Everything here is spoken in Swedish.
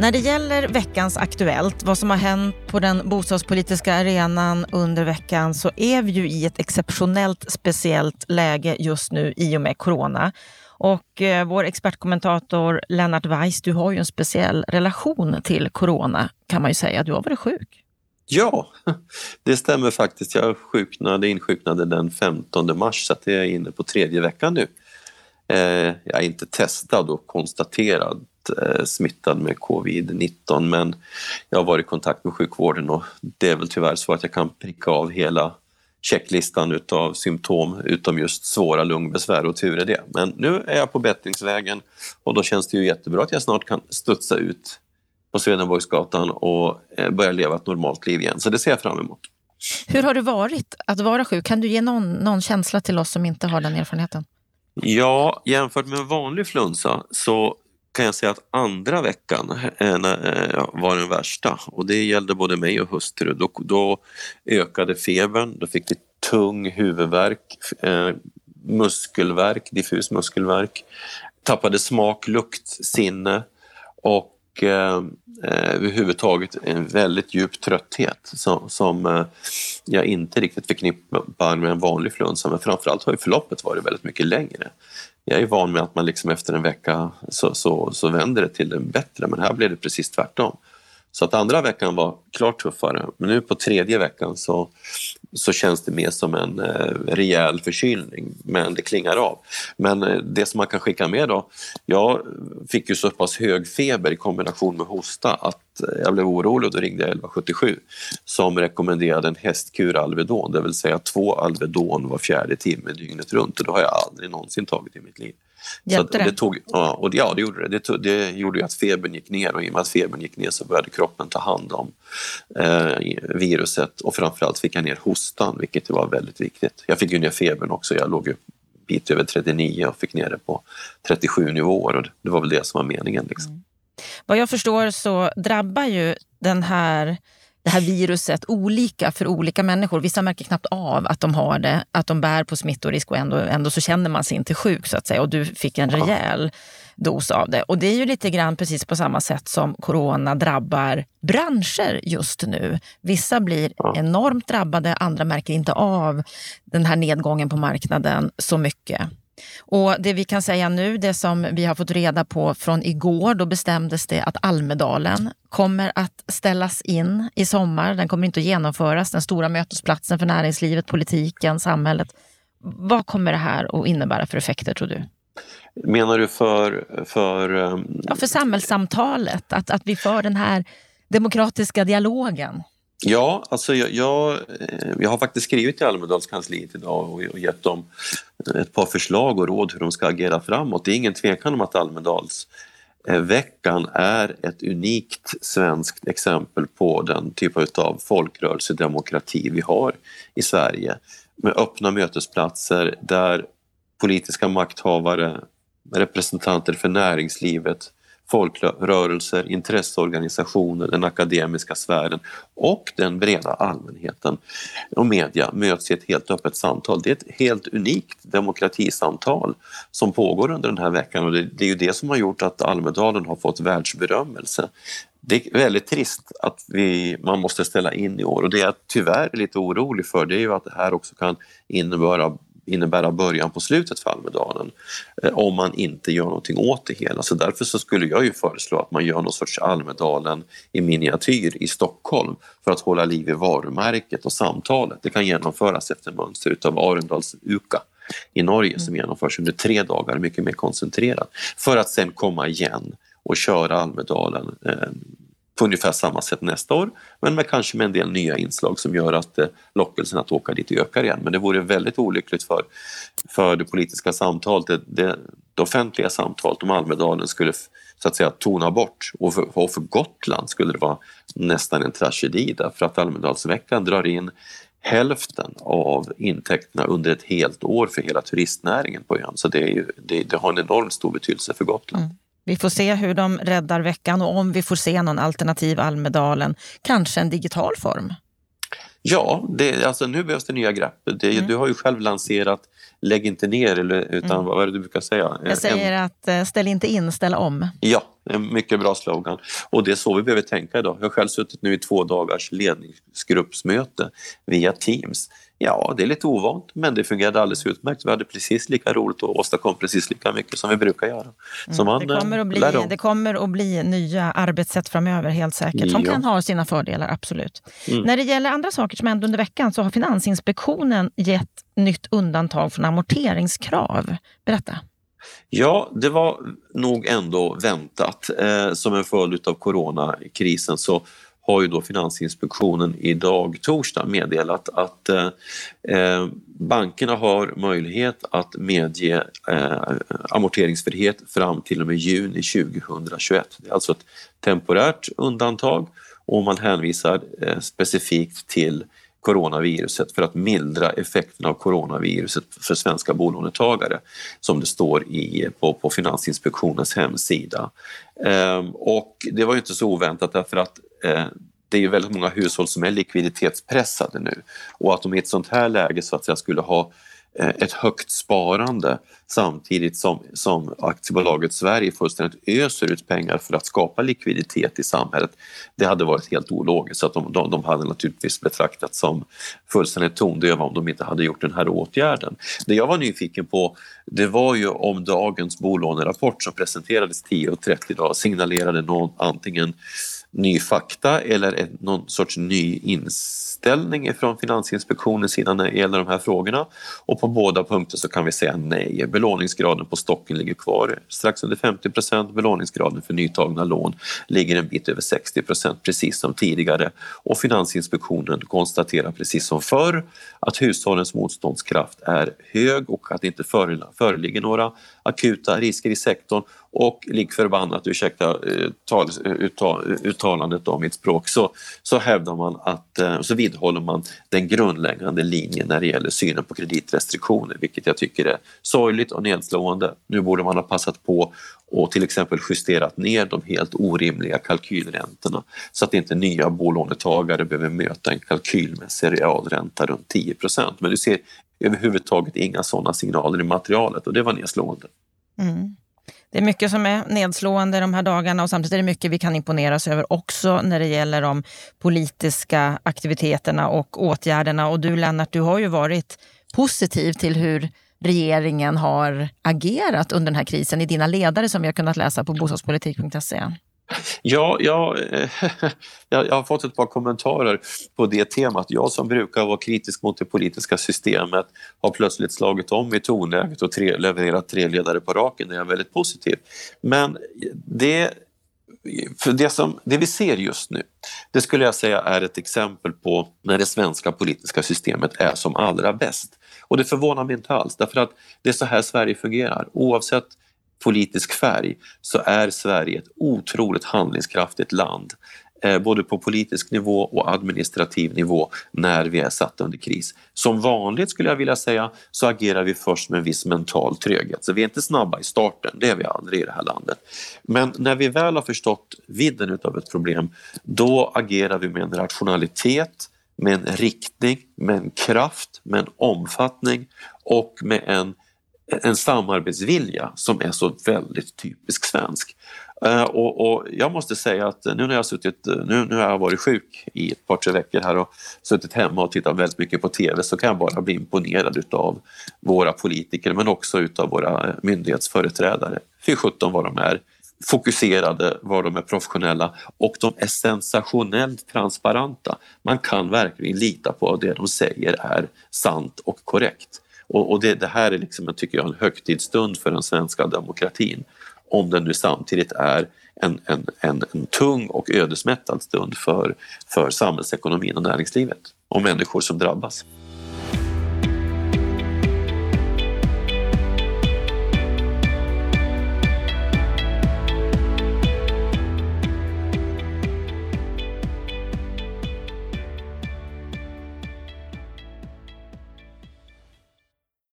När det gäller veckans Aktuellt, vad som har hänt på den bostadspolitiska arenan under veckan, så är vi ju i ett exceptionellt speciellt läge just nu i och med corona. Och eh, vår expertkommentator Lennart Weiss, du har ju en speciell relation till corona kan man ju säga. Du har varit sjuk. Ja, det stämmer faktiskt. Jag sjuknade, insjuknade den 15 mars så det är inne på tredje veckan nu. Eh, jag är inte testad och konstaterad smittad med covid-19 men jag har varit i kontakt med sjukvården och det är väl tyvärr så att jag kan pricka av hela checklistan utav symptom utom just svåra lungbesvär och tur är det. Men nu är jag på bättringsvägen och då känns det ju jättebra att jag snart kan studsa ut på Swedenborgsgatan och eh, börja leva ett normalt liv igen. Så det ser jag fram emot. Hur har det varit att vara sjuk? Kan du ge någon, någon känsla till oss som inte har den erfarenheten? Ja, jämfört med en vanlig flunsa så kan jag säga att andra veckan eh, eh, var den värsta. Och det gällde både mig och hustru. Då, då ökade febern, då fick vi tung huvudvärk, eh, muskelvärk, diffus muskelvärk, tappade smak, lukt, sinne. Och Eh, eh, överhuvudtaget en väldigt djup trötthet som, som eh, jag inte riktigt förknippar med en vanlig flunsa men framförallt har ju förloppet varit väldigt mycket längre jag är van med att man liksom efter en vecka så, så, så vänder det till det bättre men här blev det precis tvärtom. Så att andra veckan var klart tuffare men nu på tredje veckan så, så känns det mer som en eh, rejäl förkylning men det klingar av. Men eh, det som man kan skicka med då, jag fick ju så pass hög feber i kombination med hosta att eh, jag blev orolig och då ringde jag 1177 som rekommenderade en hästkur Alvedon, det vill säga två Alvedon var fjärde timme dygnet runt och det har jag aldrig någonsin tagit i mitt liv. Hjälpte det? det tog, ja, och ja, det gjorde det. Det, tog, det gjorde att febern gick ner och i och med att febern gick ner så började kroppen ta hand om eh, viruset och framförallt fick jag ner hostan, vilket var väldigt viktigt. Jag fick ju ner febern också. Jag låg ju bit över 39 och fick ner det på 37 nivåer och det var väl det som var meningen. Liksom. Mm. Vad jag förstår så drabbar ju den här det här viruset olika för olika människor. Vissa märker knappt av att de har det, att de bär på smittorisk och ändå, ändå så känner man sig inte sjuk så att säga. Och du fick en rejäl dos av det. Och det är ju lite grann precis på samma sätt som corona drabbar branscher just nu. Vissa blir enormt drabbade, andra märker inte av den här nedgången på marknaden så mycket. Och Det vi kan säga nu, det som vi har fått reda på från igår, då bestämdes det att Almedalen kommer att ställas in i sommar. Den kommer inte att genomföras, den stora mötesplatsen för näringslivet, politiken, samhället. Vad kommer det här att innebära för effekter tror du? Menar du för... För, um... ja, för samhällssamtalet, att, att vi för den här demokratiska dialogen. Ja, alltså jag, jag, eh, jag, har faktiskt skrivit till Almedalskansliet idag och, och gett dem ett par förslag och råd hur de ska agera framåt. Det är ingen tvekan om att Almedalsveckan eh, är ett unikt svenskt exempel på den typ av folkrörelsedemokrati vi har i Sverige med öppna mötesplatser där politiska makthavare, representanter för näringslivet, folkrörelser, intresseorganisationer, den akademiska sfären och den breda allmänheten och media möts i ett helt öppet samtal. Det är ett helt unikt demokratisamtal som pågår under den här veckan och det, är ju det som har gjort att Almedalen har fått världsberömmelse. Det är väldigt trist att vi, man måste ställa in i år och det jag tyvärr är lite orolig för det är ju att det här också kan innebära innebära början på slutet för Almedalen eh, om man inte gör någonting åt det hela. Så därför så skulle jag ju föreslå att man gör någon sorts Almedalen i miniatyr i Stockholm för att hålla liv i varumärket och samtalet. Det kan genomföras efter mönster av Arendals UKA i Norge som mm. genomförs under tre dagar, mycket mer koncentrerat, för att sen komma igen och köra Almedalen eh, på ungefär samma sätt nästa år men med kanske med en del nya inslag som gör att eh, lockelsen att åka dit ökar igen. Men det vore väldigt olyckligt för, för det politiska samtalet, det, det, det offentliga samtalet om Almedalen skulle så att säga tona bort och för, och för Gotland skulle det vara nästan en tragedi därför att Almedalsveckan drar in hälften av intäkterna under ett helt år för hela turistnäringen på ön. Så det, är ju, det, det har en enormt stor betydelse för Gotland. Mm. Vi får se hur de räddar veckan och om vi får se någon alternativ Almedalen, kanske en digital form. Ja, det, alltså nu behövs det nya grepp. Det, mm. Du har ju själv lanserat Lägg inte ner, eller, utan mm. vad är det du brukar säga? Jag säger en... att eh, ställ inte in, ställ om. Ja, en mycket bra slogan. Och det är så vi behöver tänka idag. Jag har själv suttit nu i två dagars ledningsgruppsmöte via Teams. Ja, det är lite ovant, men det fungerade alldeles utmärkt. Vi hade precis lika roligt och åstadkom precis lika mycket som vi brukar göra. Så man, det, kommer att bli, det kommer att bli nya arbetssätt framöver, helt säkert, som ja. kan ha sina fördelar, absolut. Mm. När det gäller andra saker som hände under veckan så har Finansinspektionen gett nytt undantag från amorteringskrav. Berätta. Ja, det var nog ändå väntat. Eh, som en följd av coronakrisen så har ju då Finansinspektionen idag, torsdag, meddelat att eh, eh bankerna har möjlighet att medge eh, amorteringsfrihet fram till och med juni 2021. Det är alltså ett temporärt undantag och man hänvisar eh, specifikt till coronaviruset för att mildra effekterna av coronaviruset för svenska bolånetagare som det står i, på, på Finansinspektionens hemsida. Ehm, och det var ju inte så oväntat därför att eh, det är ju väldigt många hushåll som är likviditetspressade nu och att de i ett sånt här läge så att säga skulle ha Eh, Eh, ett högt sparande samtidigt som, som aktiebolaget Sverige fullständigt öser ut pengar för att skapa likviditet i samhället. Det hade varit helt ologiskt, så att de, de, de hade naturligtvis betraktats som fullständigt tondöva om de inte hade gjort den här åtgärden. Det jag var nyfiken på det var ju om dagens bolånerapport som presenterades 10.30 idag signalerade någon antingen ny fakta eller någon sorts ny inställning från Finansinspektionens sida när det gäller de här frågorna. Och på båda punkter så kan vi säga nej. Belåningsgraden på stocken ligger kvar strax under 50 procent. Belåningsgraden för nytagna lån ligger en bit över 60 procent, precis som tidigare. Och Finansinspektionen konstaterar precis som förr att hushållens motståndskraft är hög och att det inte föreligger några akuta risker i sektorn och lik förbannat, ursäkta eh, tal, eh, uttal, uttalandet av mitt språk, så, så hävdar man att, eh, så vidhåller man den grundläggande linjen när det gäller synen på kreditrestriktioner, vilket jag tycker är sorgligt och nedslående. Nu borde man ha passat på och till exempel justerat ner de helt orimliga kalkylräntorna så att inte nya bolånetagare behöver möta en kalkylmässig realränta runt 10% Men du ser överhuvudtaget inga sådana signaler i materialet och det var nedslående. Mm. Det är mycket som är nedslående de här dagarna och samtidigt är det mycket vi kan imponeras över också när det gäller de politiska aktiviteterna och åtgärderna. Och du Lennart, du har ju varit positiv till hur regeringen har agerat under den här krisen i dina ledare som vi har kunnat läsa på bostadspolitik.se. Ja, eh, jag, jag, har fått ett par kommentarer på det temat. Jag som brukar vara kritisk mot det politiska systemet har plötsligt slagit om i tonläget och tre, levererat tre ledare på raken. Det är väldigt positivt. Men det, för det, som, det vi ser just nu, det skulle jag säga är ett exempel på när det svenska politiska systemet är som allra bäst. Och det förvånar mig inte alls, därför att det är så här Sverige fungerar. Oavsett politisk färg så är Sverige ett otroligt handlingskraftigt land eh, både på politisk nivå och administrativ nivå när vi är satta under kris. Som vanligt skulle jag vilja säga så agerar vi först med en viss mental tröghet. Så vi är inte snabba i starten, det är vi aldrig i det här landet. Men när vi väl har förstått vidden utav ett problem, då agerar vi med en rationalitet, med en riktning, med en kraft, med en omfattning och med en en samarbetsvilja som är så väldigt typisk svensk. Eh, och, och, jag måste säga att nu när jag suttit, nu, nu har jag varit sjuk i ett par tre veckor här och suttit hemma och tittat väldigt mycket på TV så kan jag bara bli imponerad utav våra politiker men också utav våra eh, myndighetsföreträdare. Fy sjutton vad de är fokuserade, vad de är professionella och de är sensationellt transparenta. Man kan verkligen lita på att det de säger är sant och korrekt. Och, och det, det, här är liksom, tycker jag, en högtidsstund för den svenska demokratin. Om den nu samtidigt är en, en, en, en tung och ödesmättad stund för, för samhällsekonomin och näringslivet och människor som drabbas.